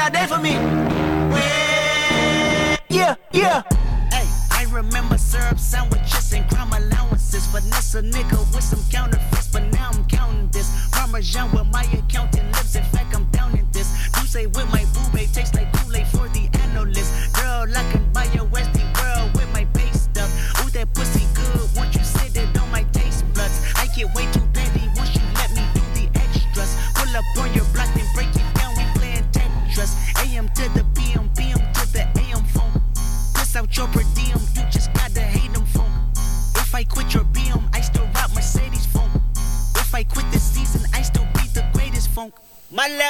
that day for me. Yeah, yeah. Hey, I remember syrup sandwiches and crime allowances. Vanessa nigga with some counterfeits, but now I'm counting this. Parmesan with my accountant lips. In fact, I'm down in this. You say with my boo babe tastes like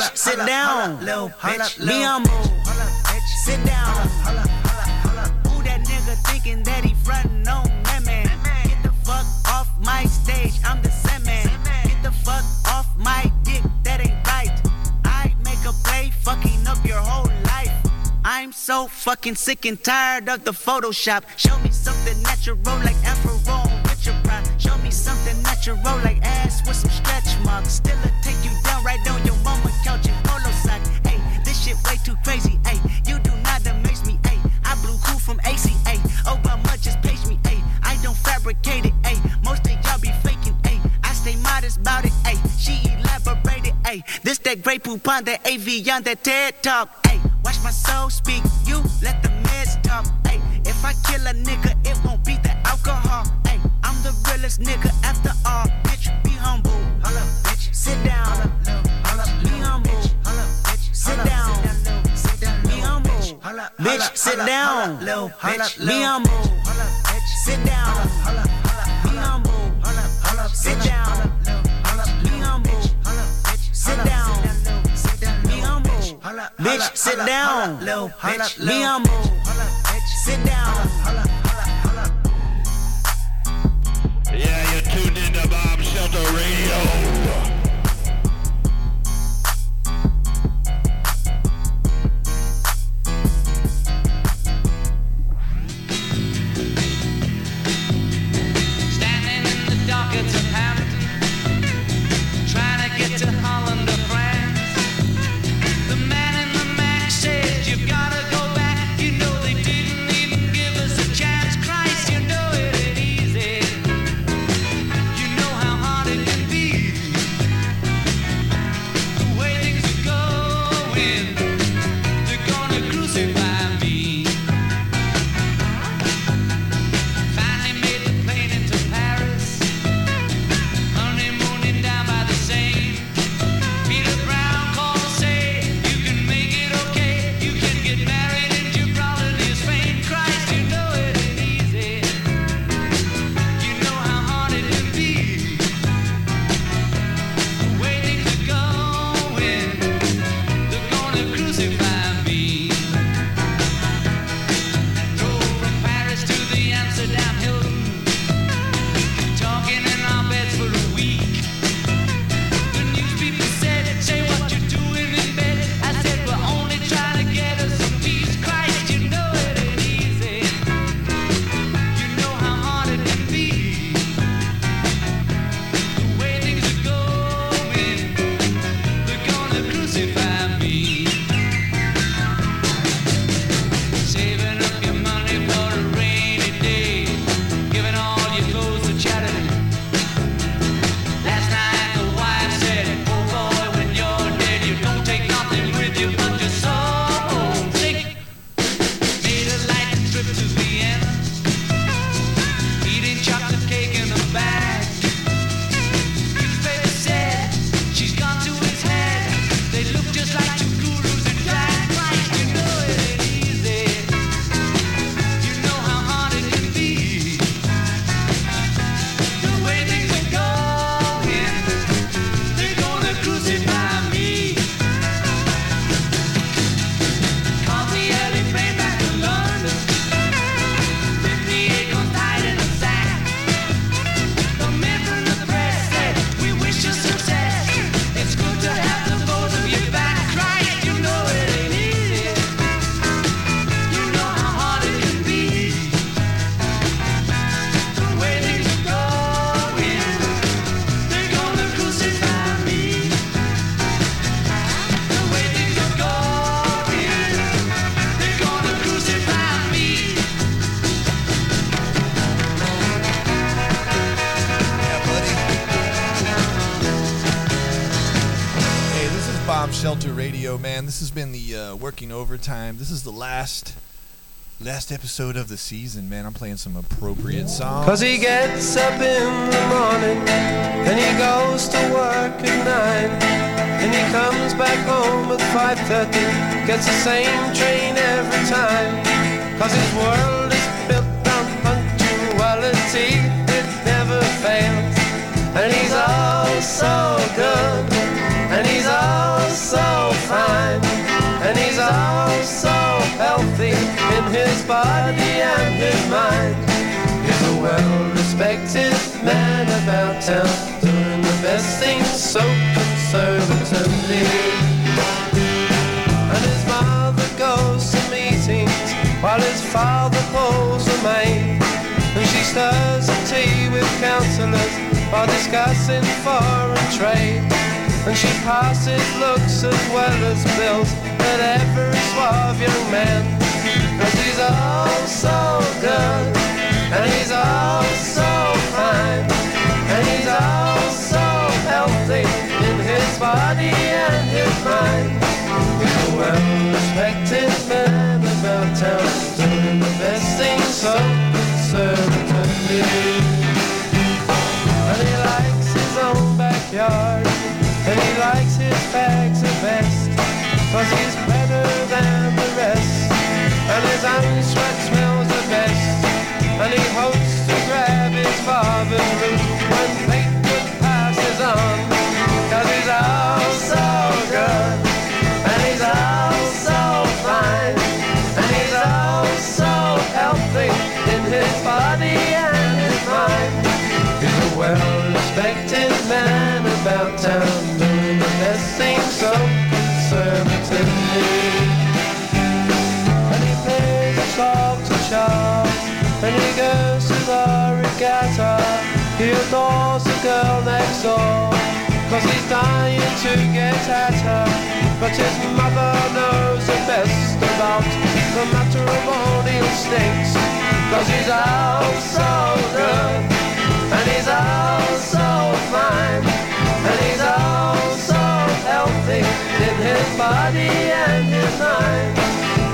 Bitch, sit down. Be humble. Sit down. Who that nigga thinking that he frontin' on that man? Get the fuck off my stage, I'm the same man. Get the fuck off my dick, that ain't right. I make a play, fucking up your whole life. I'm so fucking sick and tired of the Photoshop. Show me something natural like Afro with your pride. Show me something natural like ass with some stretch marks. Still a take you down right on your Hey, this that great poop on that AV on that TED talk. Hey, watch my soul speak. You let the meds talk. Hey, if I kill a nigga, it won't be the alcohol. Hey, I'm the realest nigga after all. Bitch, be humble. bitch. Sit down. Be humble. Sit down. Be humble. Bitch, sit down. Be humble. Sit down. Be humble. Sit down. Sit down. Be humble. Sit down. Yeah, you're tuned into Bomb Shelter Radio. This is the last last episode of the season, man. I'm playing some appropriate songs. Cause he gets up in the morning and he goes to work at nine and he comes back home at 5.30 gets the same train every time Cause his world is built on punctuality It never fails And he's all so good All so healthy In his body and his mind. He's a well-respected man about town Doing the best things so conservatively. And his mother goes to meetings While his father pulls the maid. And she stirs the tea with counsellors While discussing foreign trade And she passes looks as well as bills At every suave young man. Cause he's all so good And he's all so fine. And he's all so healthy In his body and his mind. He's a well-respected man about town Doing the best things so Cause he's better than the rest. And his own sweat smells the best. And he hopes to grab his father's boot When Fleetwood passes on. Cause he's all so good. And he's all so fine. And he's all so healthy In his body and his mind. He's a well-respected man about town He adores the girl next door. Cause he's dying to get at her. But his mother knows the best about The matrimonial stakes Cause he's all so good And he's all so fine And he's all so healthy In his body and his mind.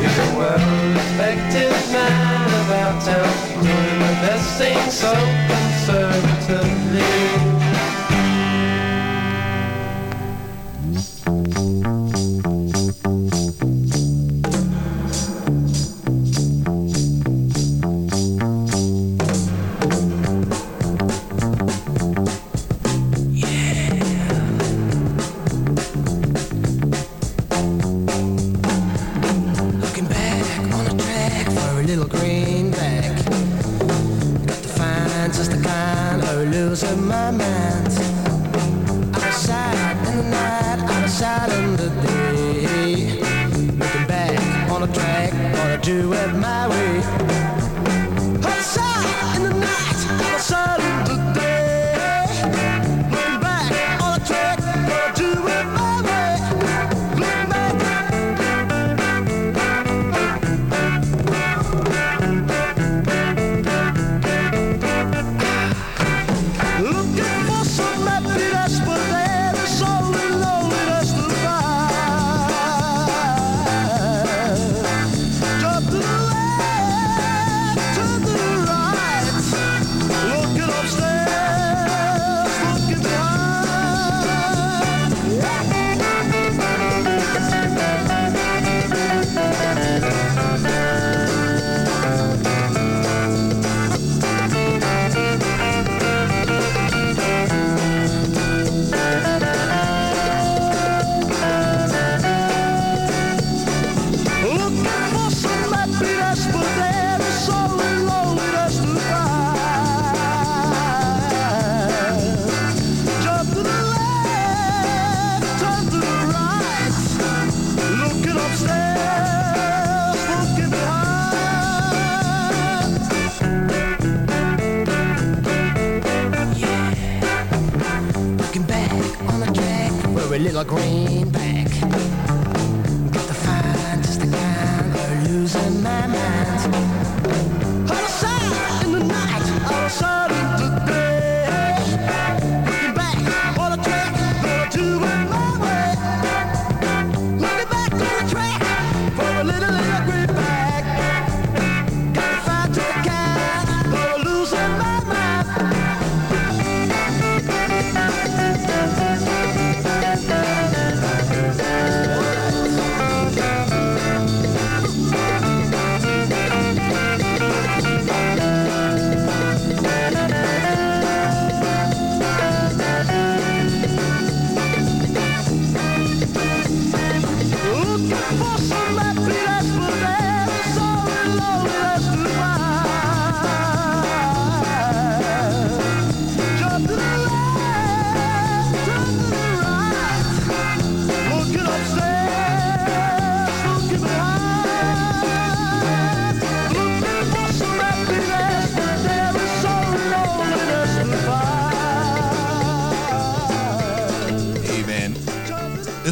He's a well-respected man about town Doing the best things so conservatively Looking do it my way. We're a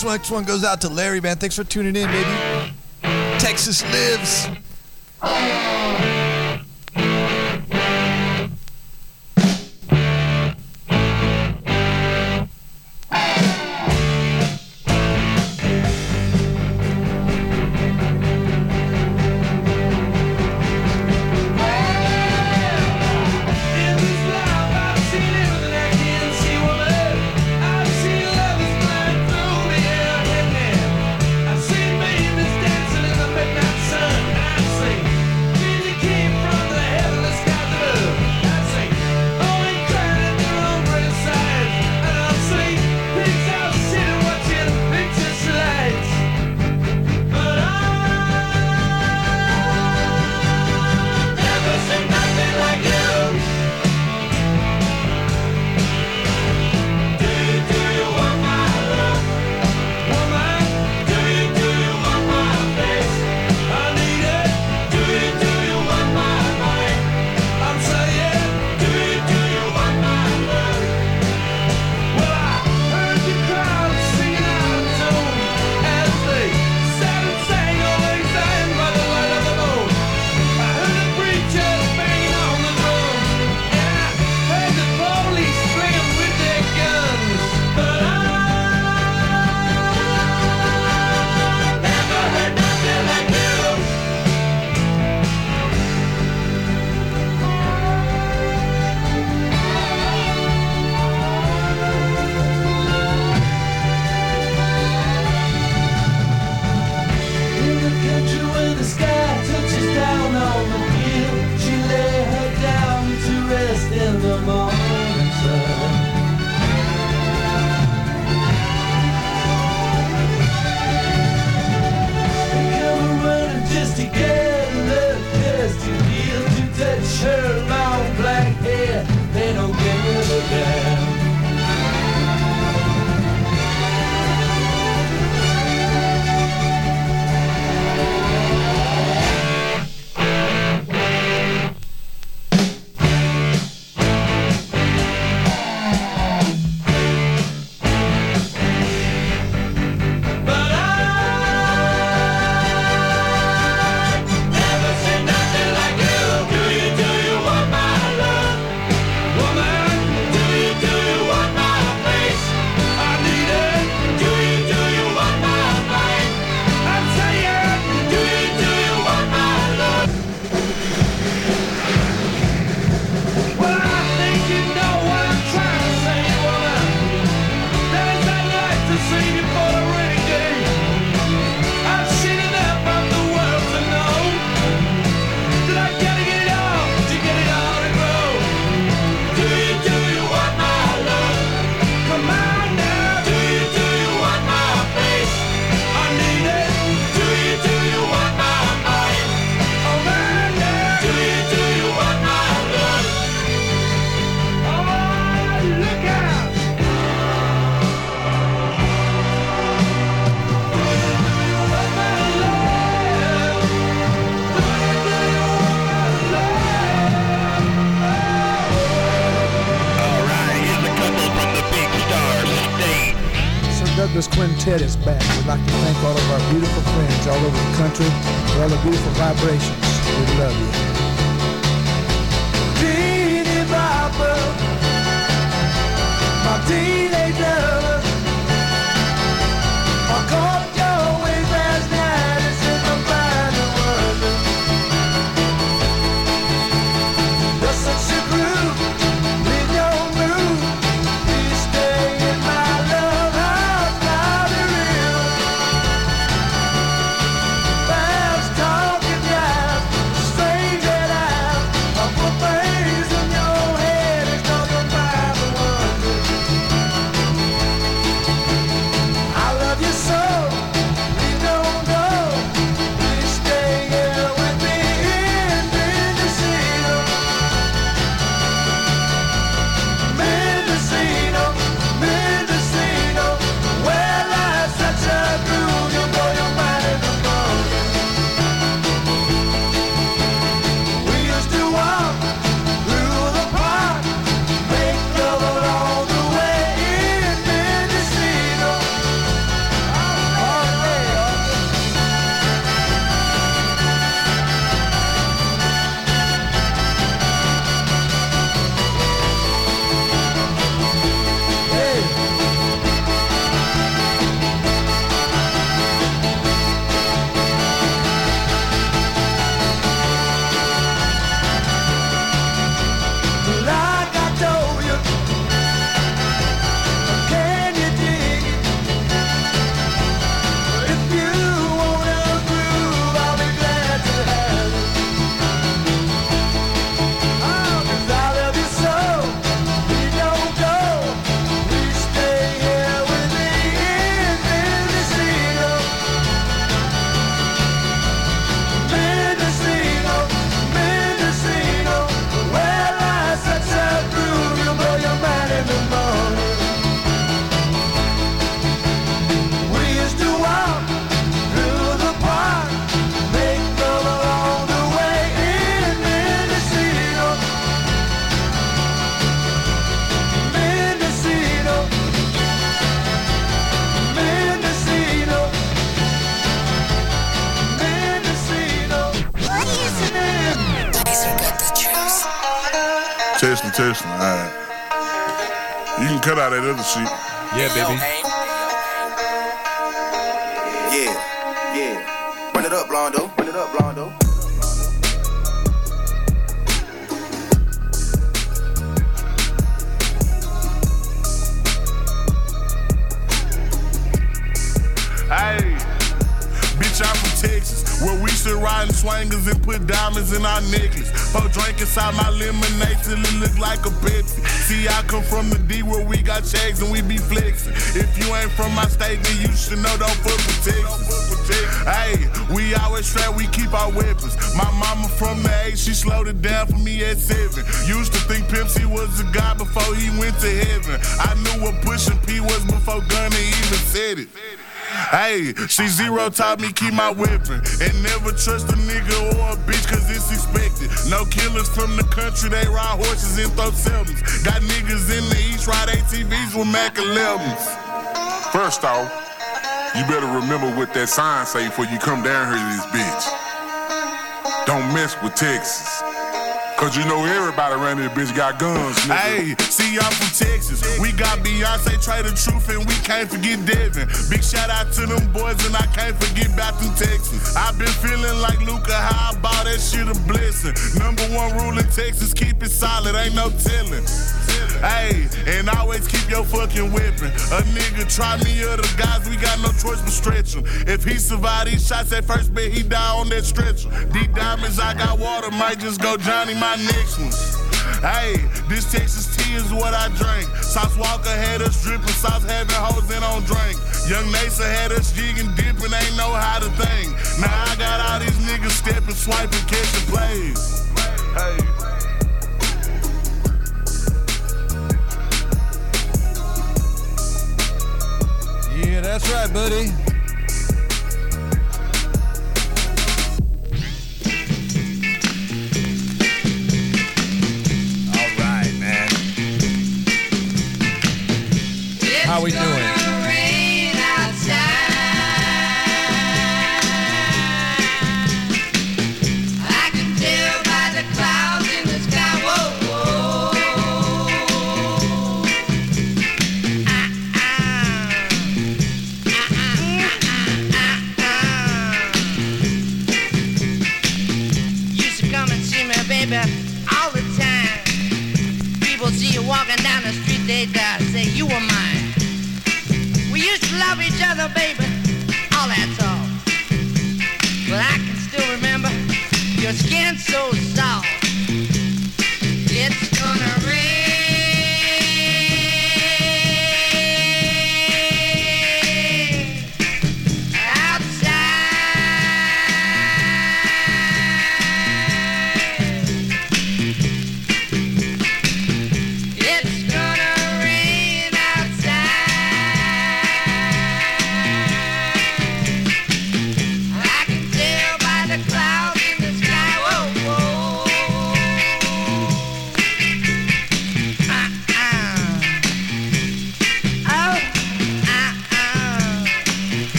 This next one goes out to Larry, man. Thanks for tuning in, baby. Texas lives. Teddy's back. Tesla. All right. You can cut out that other shit. Yeah, baby. Yeah, yeah. Run it up, Blondo. Run it up, Blondo. Hey, bitch, I'm from Texas, where we sit riding swangers and put diamonds in our necklace. Pour drink inside my lemonade till it look like a Pepsi. See, I come from the D where we got checks and we be flexing. If you ain't from my state, then you should know don't fuck with Texas. Hey, we always strapped, we keep our weapons. My mama from the A, she slowed it down for me at seven. Used to think Pimp C was a god before he went to heaven. I knew what pushing P was before Gunna even said it. Hey, she zero taught me keep my weapon and never trust a nigga or a bitch cause it's expected. No killers from the country, they ride horses and throw seldom. Got niggas in the east ride ATVs with Mac 11s. First off, you better remember what that sign say before you come down here to this bitch. Don't mess with Texas. Cause you know everybody around this bitch got guns. Hey, see y'all from Texas. We got Beyonce, Trey the Truth, and we can't forget Devin. Big shout out to them boys, and I can't forget back to Texas. I've been feeling like Luca, how I bought that shit a blessing. Number one rule in Texas, keep it solid, ain't no telling. Hey, and always keep your fucking weapon. A nigga try me or the guys, we got no choice but stretch him. If he survive these shots at first, bet he die on that stretcher. D diamonds, I got water, might just go Johnny next one. Hey, this Texas tea is what I drink. Sauce Walker had us dripping, sauce having hoes in on drink. Young Nasa had us jigging, dipping, ain't know how to think. Now I got all these niggas stepping, swiping, catching plays. Hey. Yeah, that's right, buddy.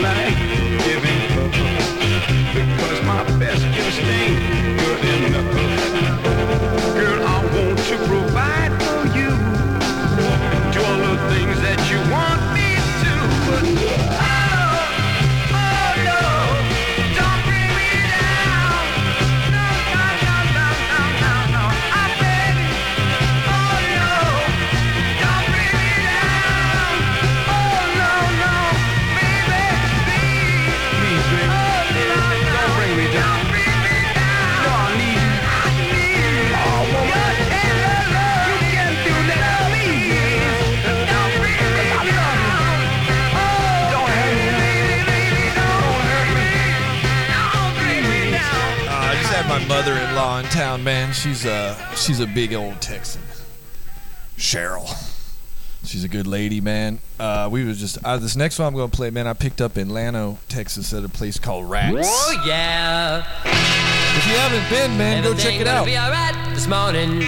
Like giving up because my best just ain't good enough. Mother-in-law in town, man. She's a she's a big old Texan. Cheryl. She's a good lady, man. Uh, we was just uh, this next one I'm gonna play, man. I picked up in Lano, Texas, at a place called Rats. Oh yeah. If you haven't been, man, go check it out. Be alright this morning.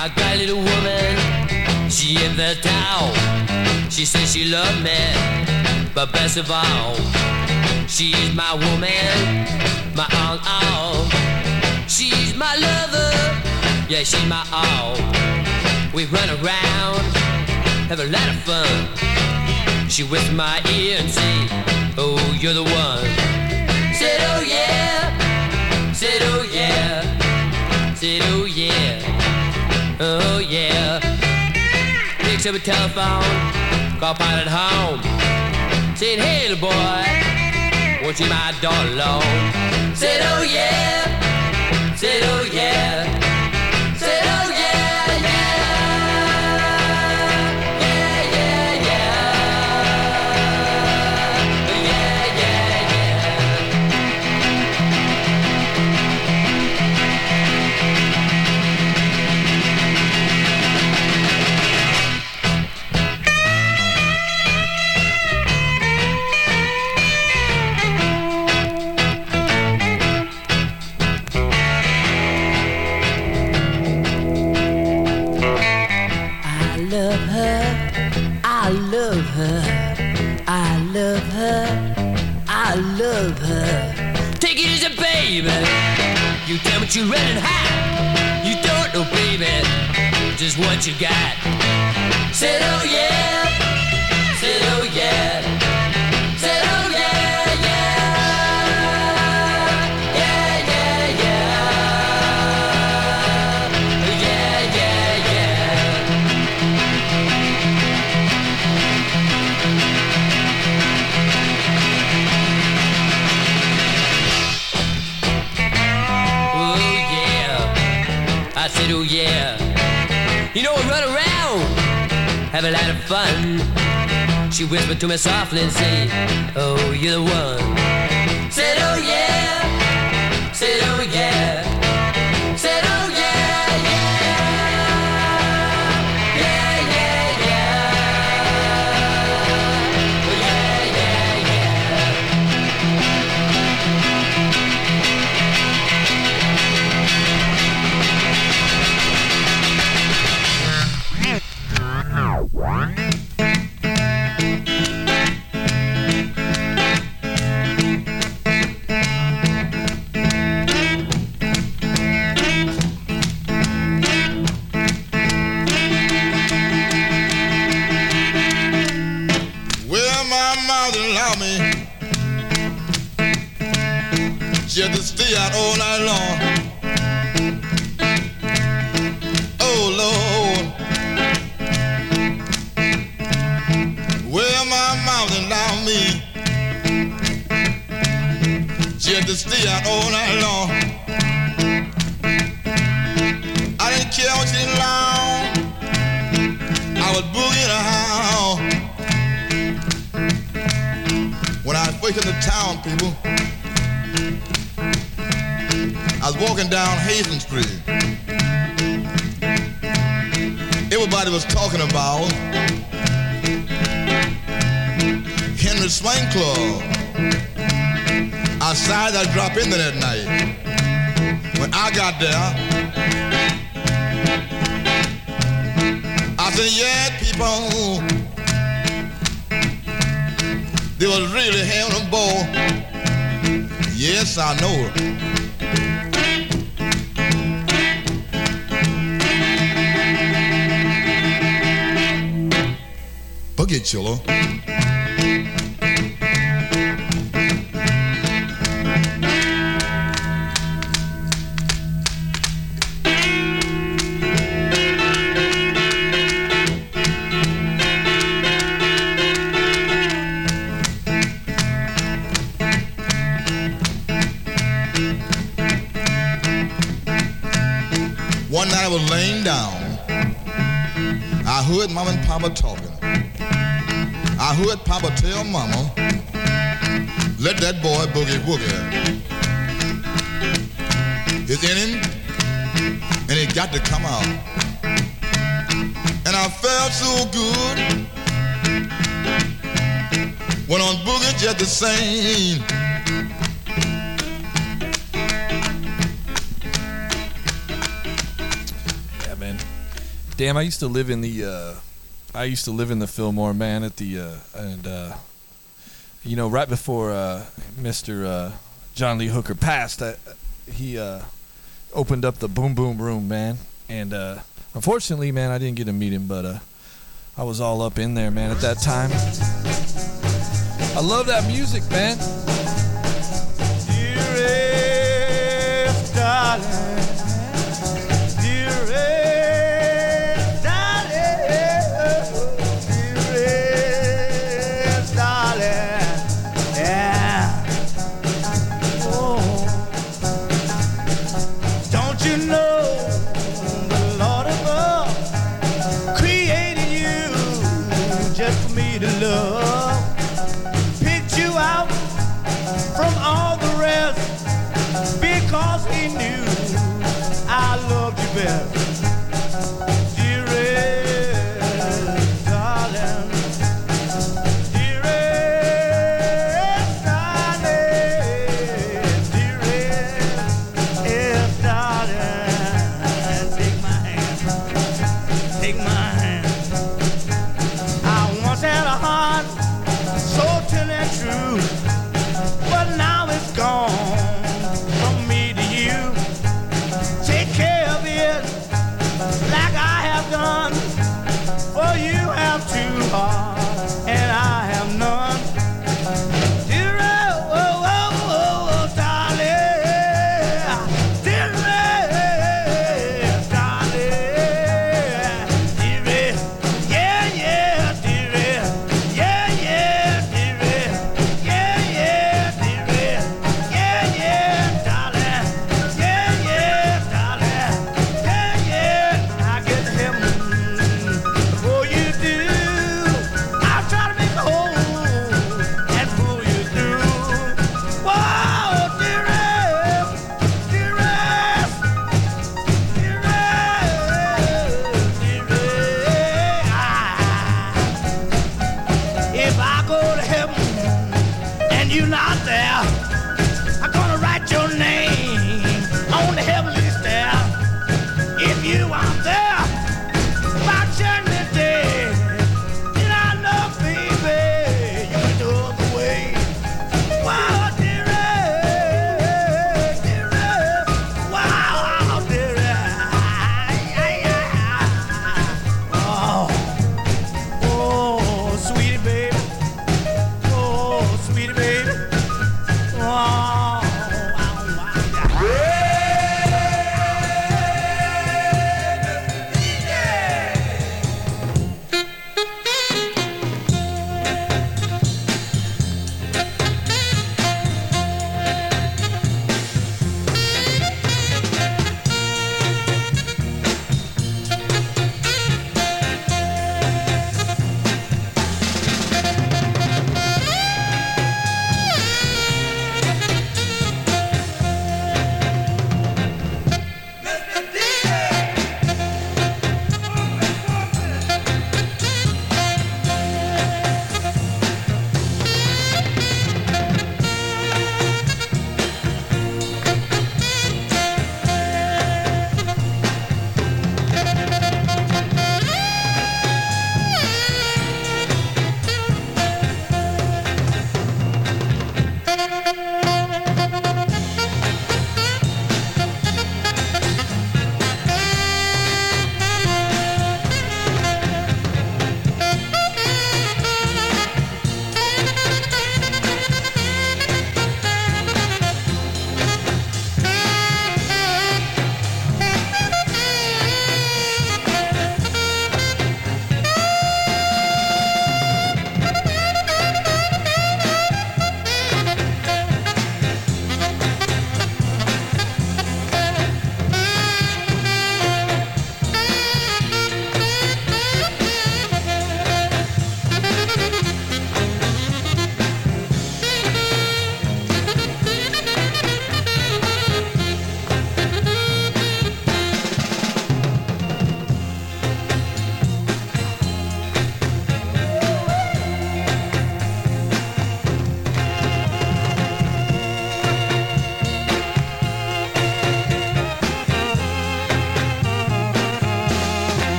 I got a little woman, she in the town. She says she loved me, but best of all, she's my woman, my all, all. She's my lover, yeah, she's my all. We run around, have a lot of fun. She whispers my ear and say, Oh, you're the one. Said, Oh yeah. Said, Oh yeah. Said, Oh yeah. Oh yeah. Picks up a telephone, call pilot home. Said, Hey, little boy, won't you my alone? Said, Oh yeah. Said, Oh yeah. You tell me what you running high. You don't know, baby, just what you got. Said, oh yeah. Have a lot of fun. She whispered to me softly and said, Oh, you're the one. When I first town, people, I was walking down Hazen Street. Everybody was talking about Henry Swain Club. I decided I'd drop in there that night. When I got there, I said, yeah, people, they was really having a ball. Yes, I know it. Boogie Chillen. Papa tell Mama, let that boy boogie woogie. It's in him, and it got to come out. And I felt so good. Went on boogie just the same. Yeah, man. Damn, I used to live in the. Uh, I used to live in the Fillmore, man, at the uh, and uh, you know right before uh, Mr. Uh, John Lee Hooker passed, I, he uh, opened up the Boom Boom Room, man, and uh, unfortunately, man, I didn't get to meet him, but I was all up in there, man, at that time. I love that music, man. Dearest darling,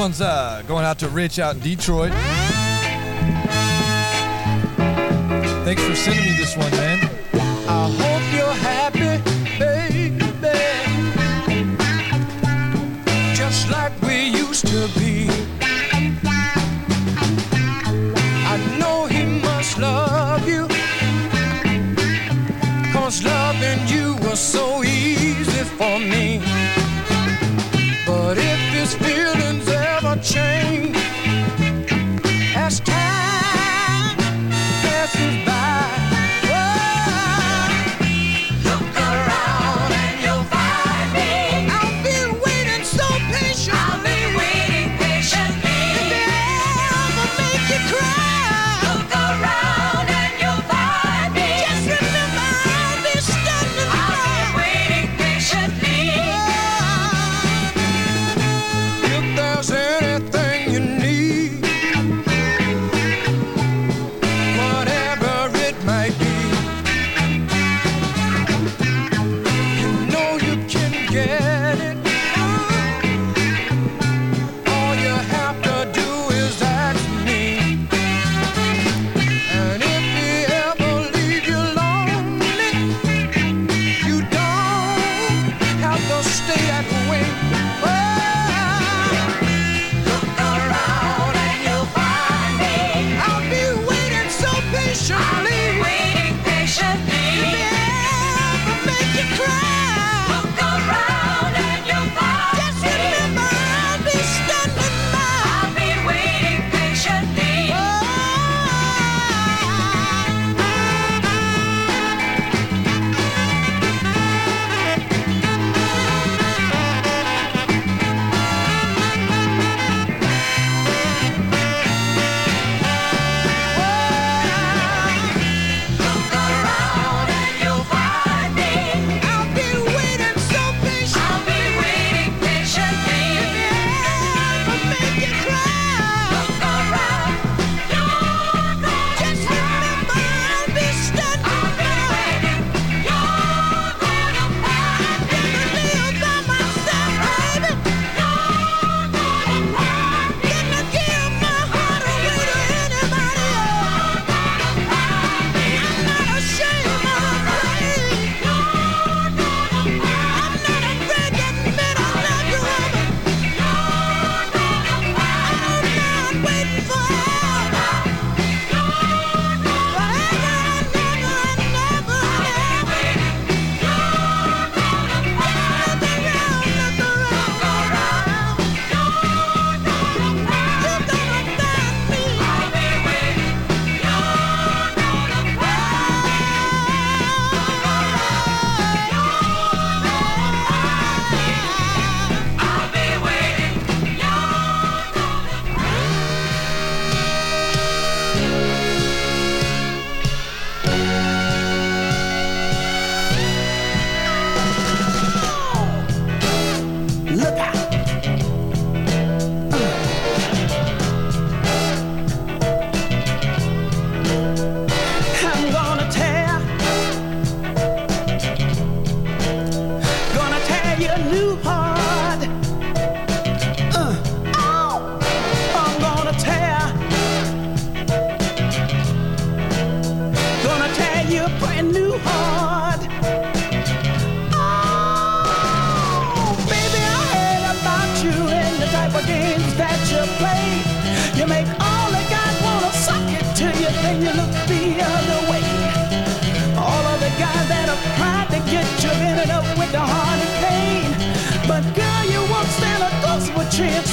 one's uh, going out to Rich out in Detroit. Thanks for sending me this one, man.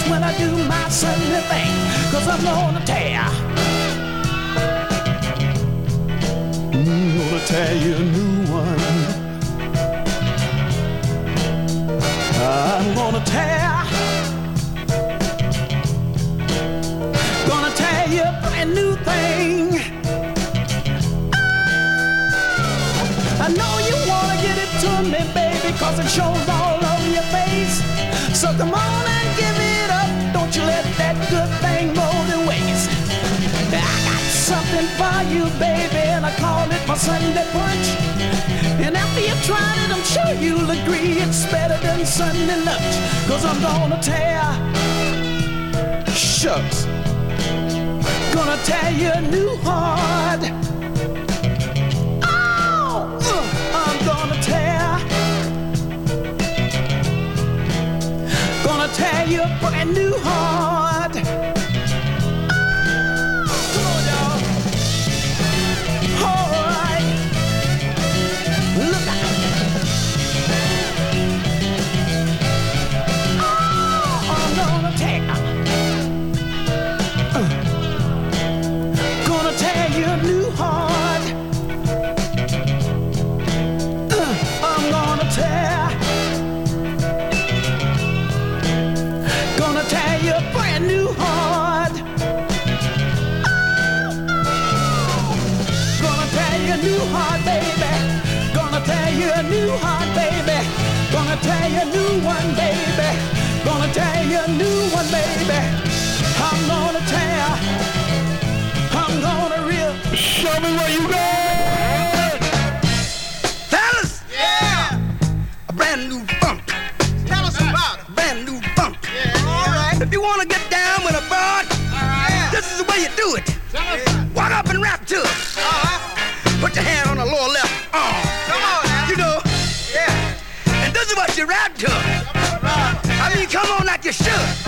when I do my Sunday thing, cause I'm gonna tear. I'm gonna tear you a new one. I'm gonna tear. Gonna tear you a brand new thing. Oh, I know you wanna get it to me, baby, cause it shows all over your face. So come on. Sunday punch, And after you've tried it, I'm sure you'll agree it's better than Sunday lunch. Cause I'm gonna tear, shucks, gonna tear you a new heart. Oh, uh, I'm gonna tear, gonna tear you a brand new heart. you should.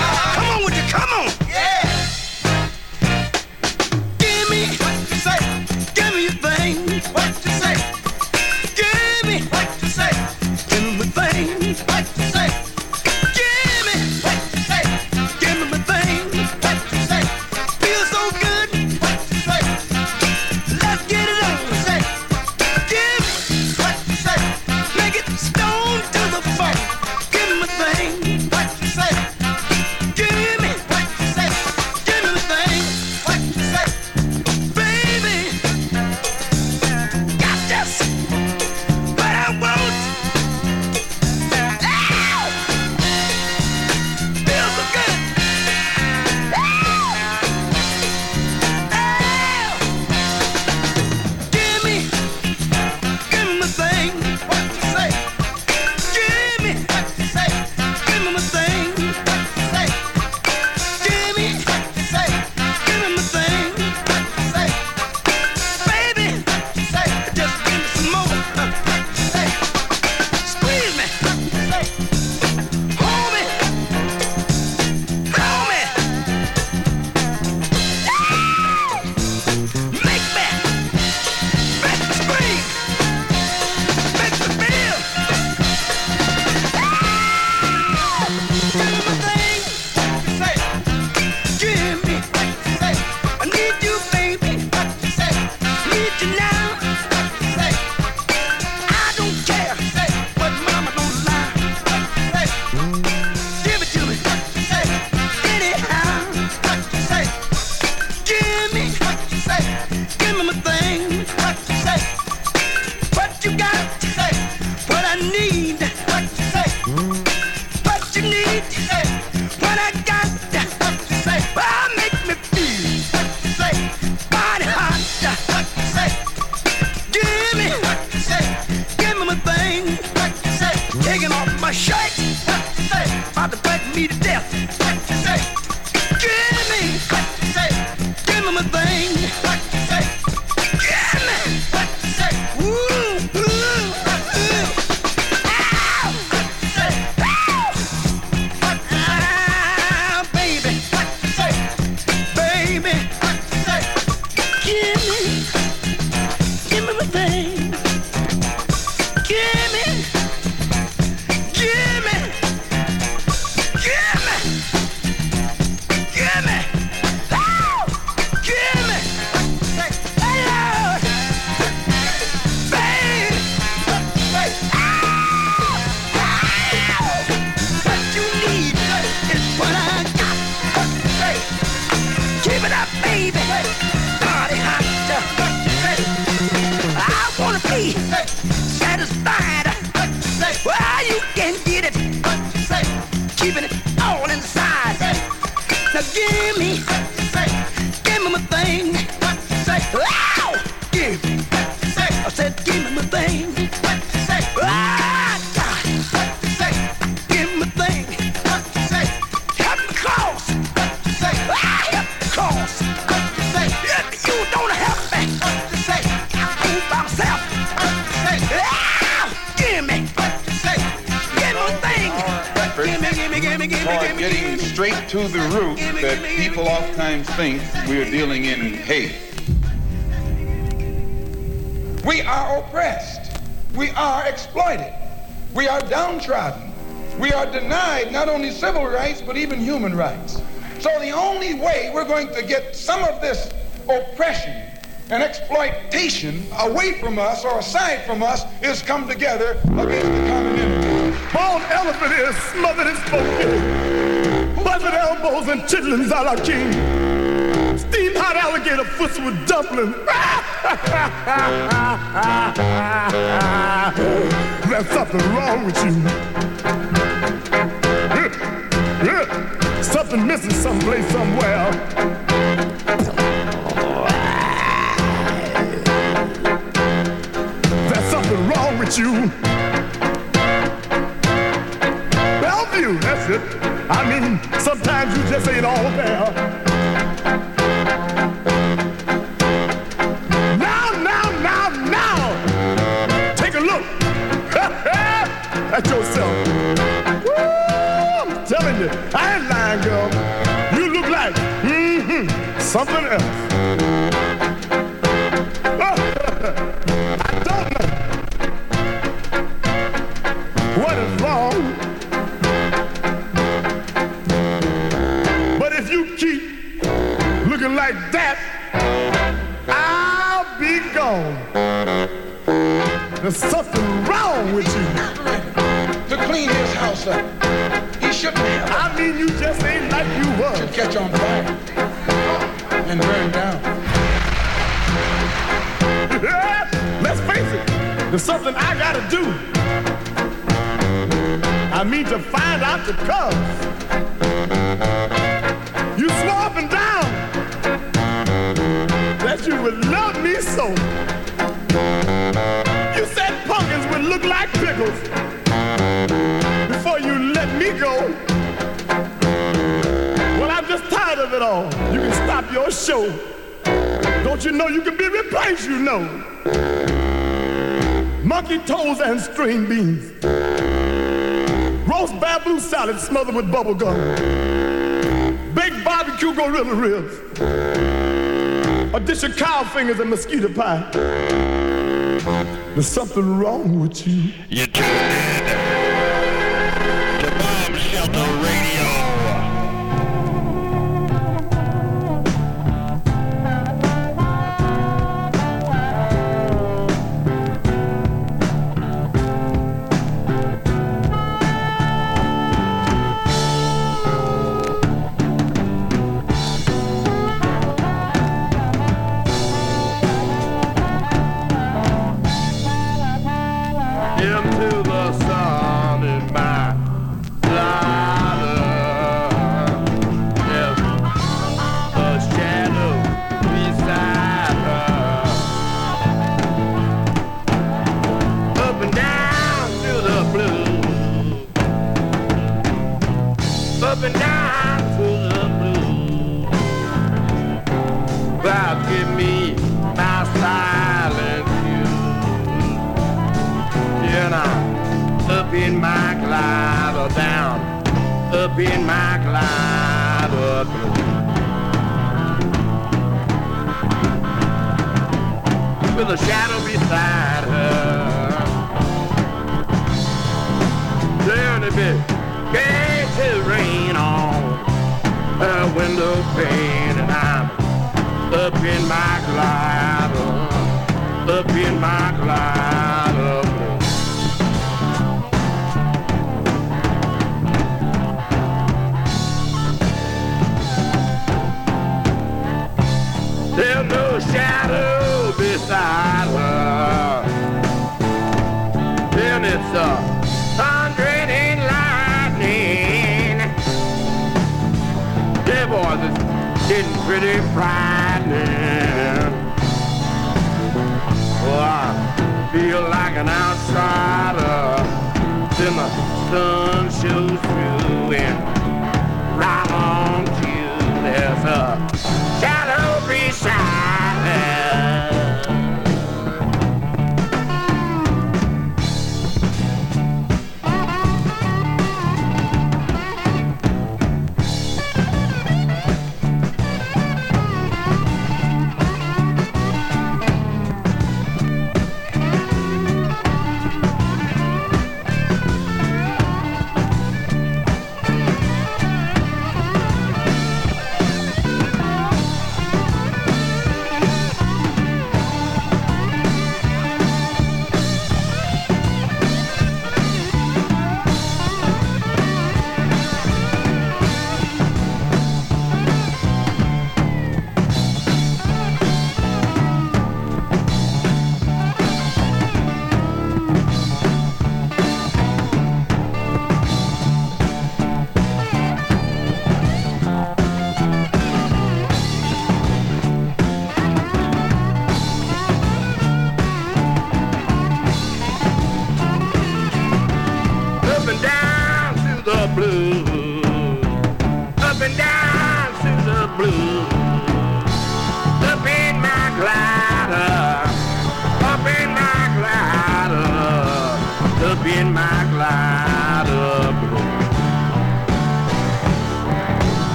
exploitation away from us or aside from us is come together against the common enemy. Bald elephant is smothered and smoking. Buzzard elbows and chitlins are our king. Steam hot alligator foots with dumplings. There's something wrong with you. Something missing someplace somewhere. you. Bellevue, that's it. I mean, sometimes you just ain't all there. Now, now, now, now, take a look at yourself. Woo, I'm telling you, I ain't lying, girl. You look like mm-hmm, something else. you know, monkey toes and string beans, roast bamboo salad smothered with bubble gum, baked barbecue gorilla ribs, a dish of cow fingers and mosquito pie. There's something wrong with you. You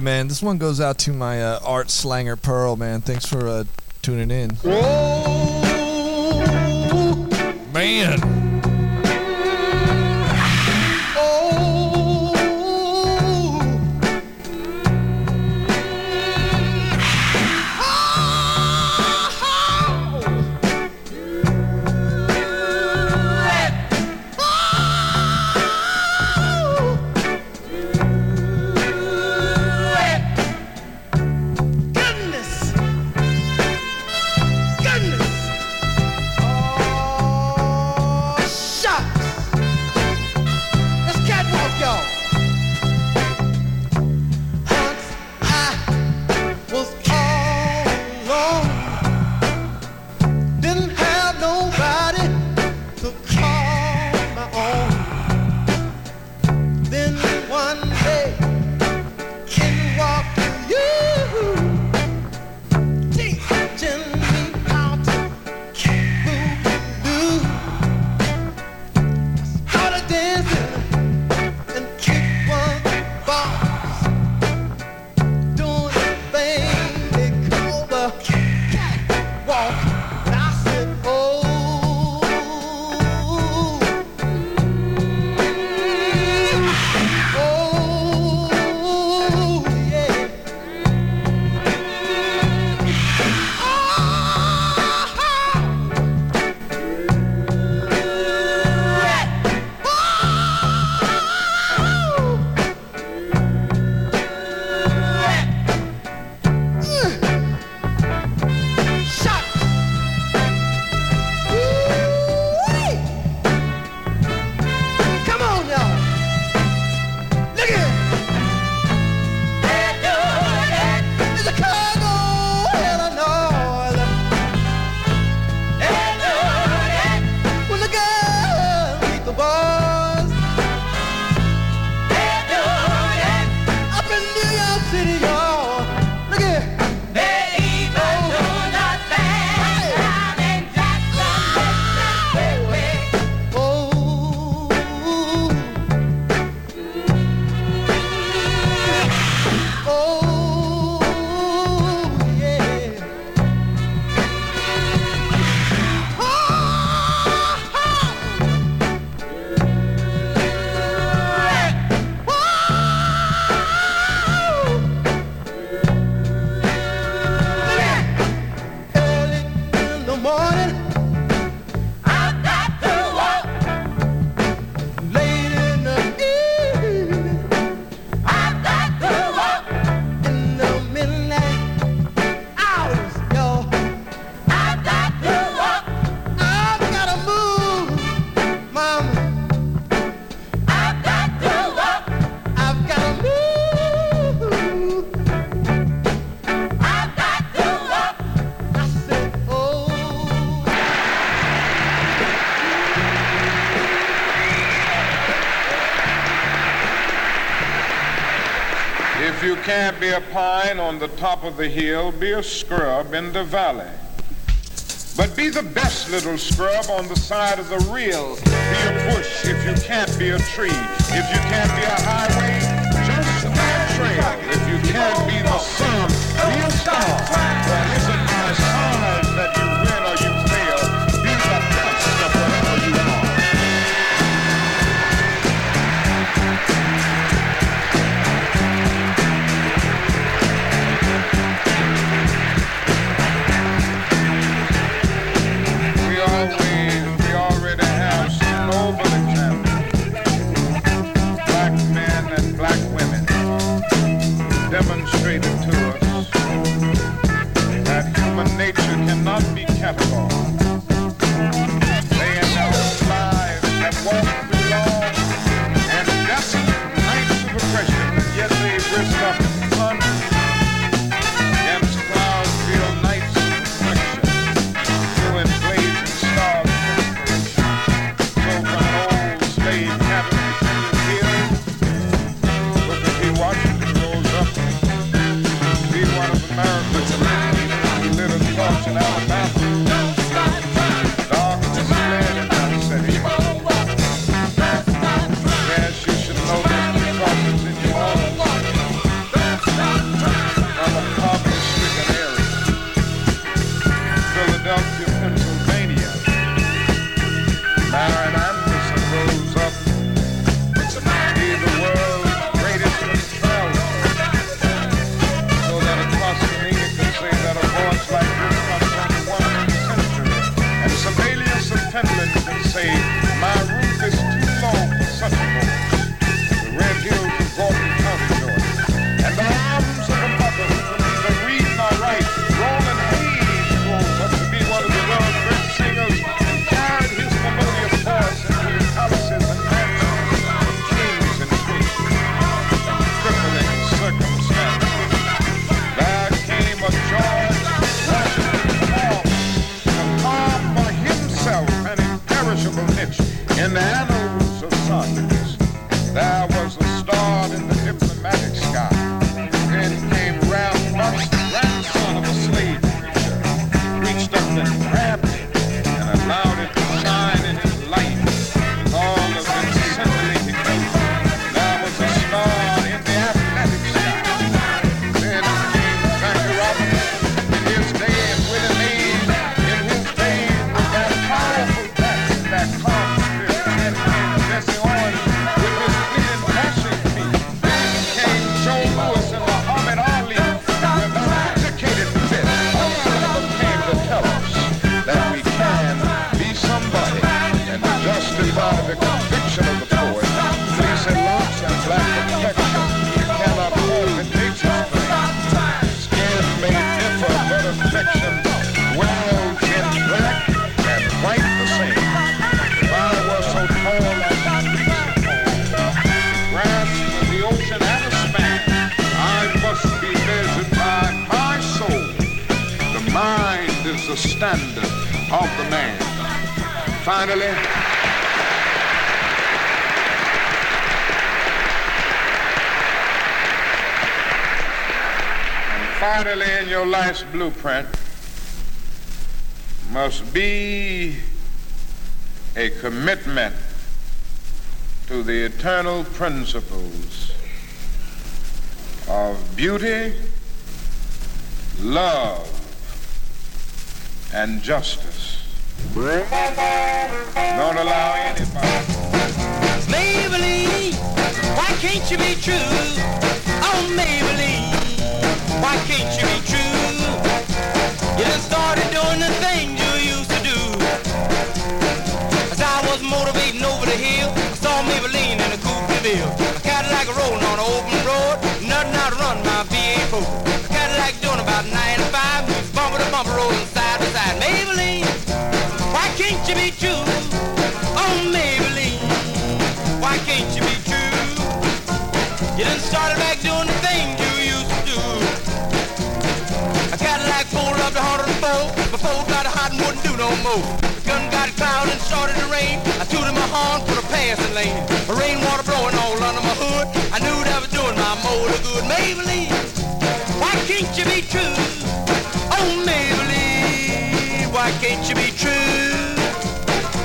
Man, this one goes out to my uh, art slanger Pearl, man. Thanks for uh, tuning in. Whoa, man. a pine on the top of the hill, be a scrub in the valley. But be the best little scrub on the side of the real. Be a bush if you can't be a tree. If you can't be a highway, just a trail. If you can't be the sun, be a star. finally, and finally in your life's blueprint must be a commitment to the eternal principles of beauty, love, and justice. Don't allow anybody. Maybelline, why can't you be true? Oh, Maybelline, why can't you be true? You done started doing the things you used to do. As I was motivating over the hill, I saw Maybelline in a coupe de ville. A Cadillac rolling on an open road, nothing outrun my V8 4. A Cadillac doing about 95, bumper to bumper road. gun got cloud and started to rain. I tooted my horn for the passing lane. Rainwater blowing all under my hood. I knew that I was doing my motor good. Maybelline, why can't you be true? Oh, Maybelline, why can't you be true?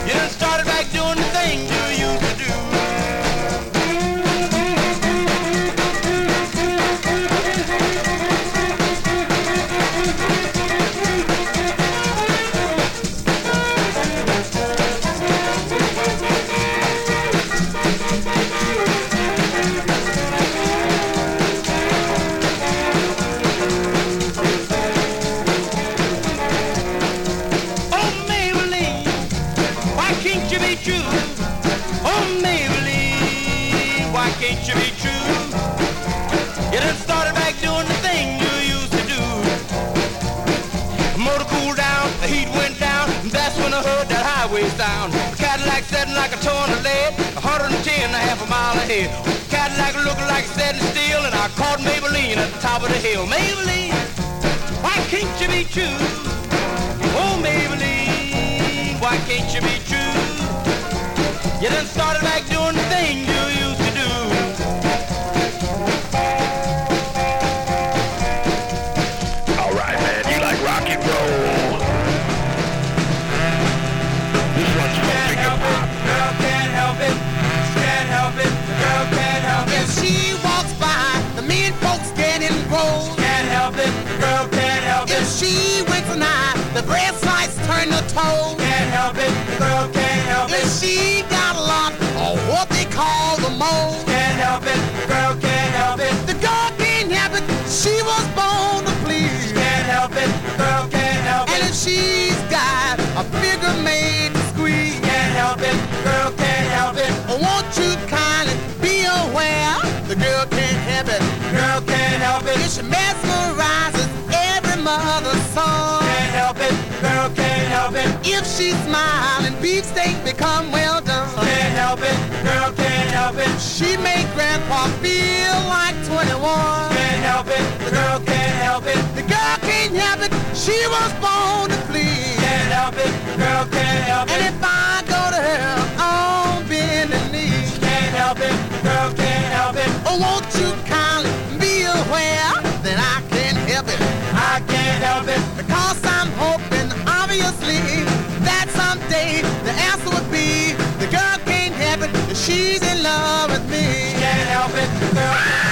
You done started back doing the thing, do you? Like a torn of lead, 110 and a half a mile ahead. Cadillac looking like it's setting still, and I caught Maybelline at the top of the hill. Maybelline, why can't you be true? Oh, Maybelline, why can't you be true? You done started back doing the thing she winks an eye, the brass lights turn to toes. Can't help it, girl can't help it. If she got a lot of what they call the mold. Can't help it, girl can't help it. The girl can't help it, she was born to please. Can't help it, girl can't help it. And if she's got a figure made to squeeze. Can't help it, girl can't help it. Won't you kindly be aware? The girl can't help it. Girl can't help it. If she mesmerizes every mother's son. Can't help it, girl can't help it. If she smile and beefsteak become well done. Can't help it, girl can't help it. She make grandpa feel like 21. Can't help it, the girl can't help it. The girl can't help it. She was born to please. Can't help it, girl can't help it. And if I go to her on bending knees. Can't help it, girl can't help it. Oh, won't you kindly be aware that I can't help it? Can't help it. Because I'm hoping, obviously, that someday the answer would be the girl can't help it. She's in love with me. Can't help it, girl.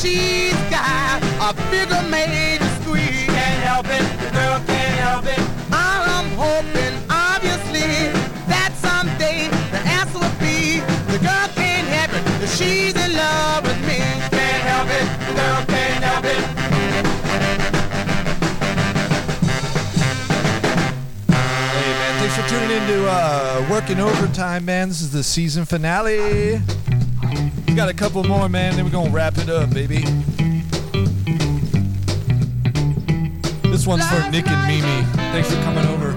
She's got a figure made to squeeze. Can't help it, girl can't help it. All I'm hoping, obviously, that someday the answer will be the girl can't help it. that She's in love with me. Can't help it, girl can't help it. Hey man, thanks for tuning in to uh, Working Overtime, man. This is the season finale. We got a couple more, man. Then we're gonna wrap it up, baby. This one's for Nick and Mimi. Thanks for coming over.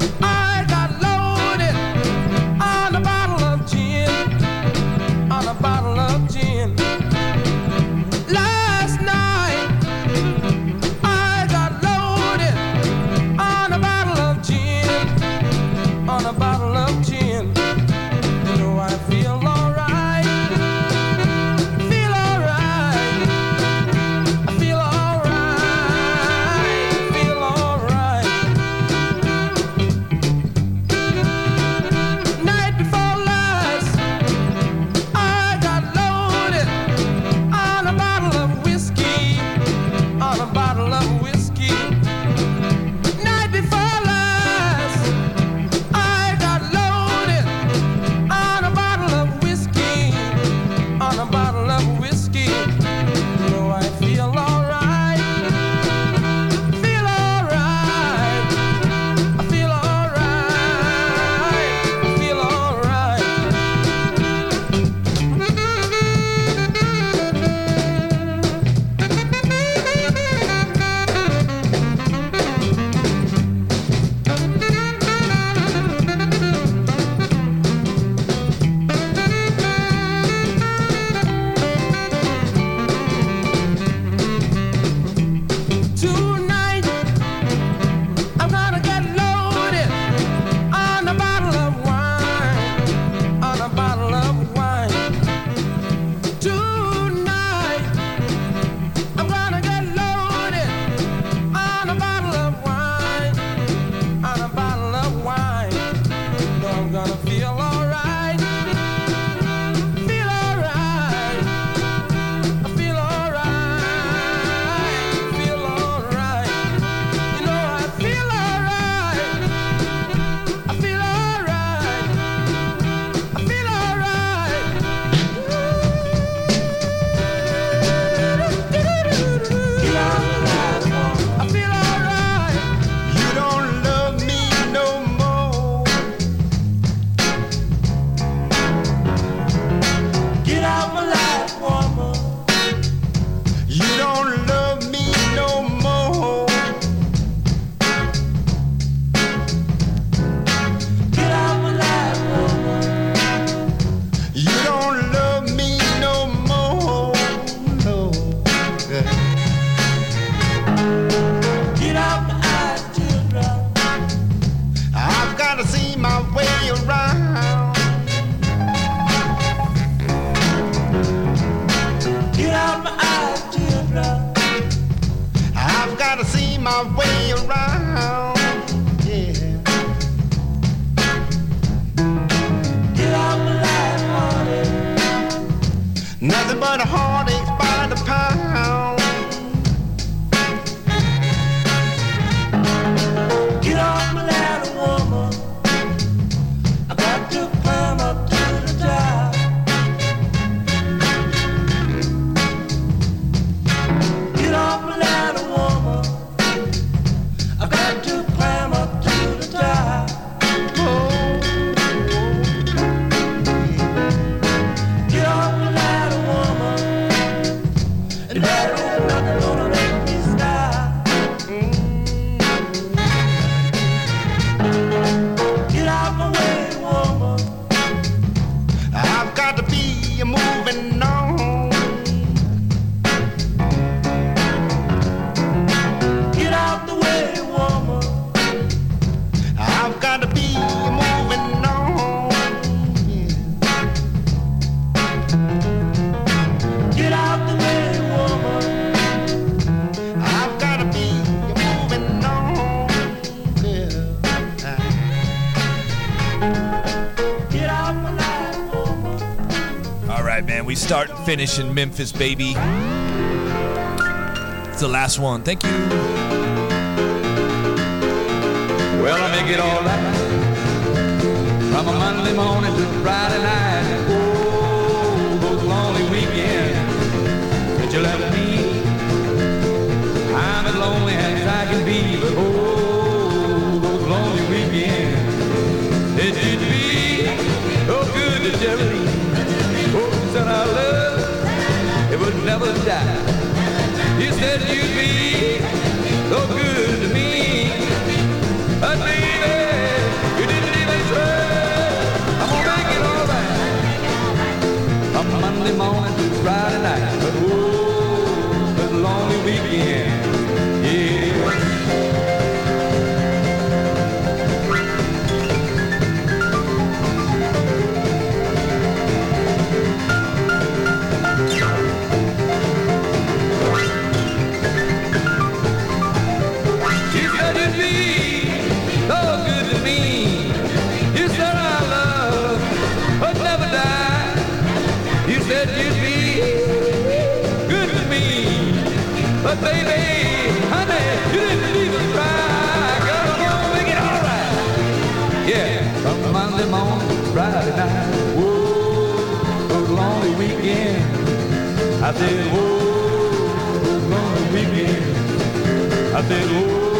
Finish in Memphis, baby. It's the last one. Thank you. Well, I make it all right. From a Monday morning to Friday night. Oh, those lonely weekends that you left me. I'm as lonely as I can be, but oh, those lonely weekends. It should be oh, so good to Jerry. Never die. You said you'd be so good to me. But baby, you didn't even try. I'm gonna make it alright. From Monday morning to Friday night. But whoa, this lonely weekend. I said, whoa, those lonely weekends. I said, whoa.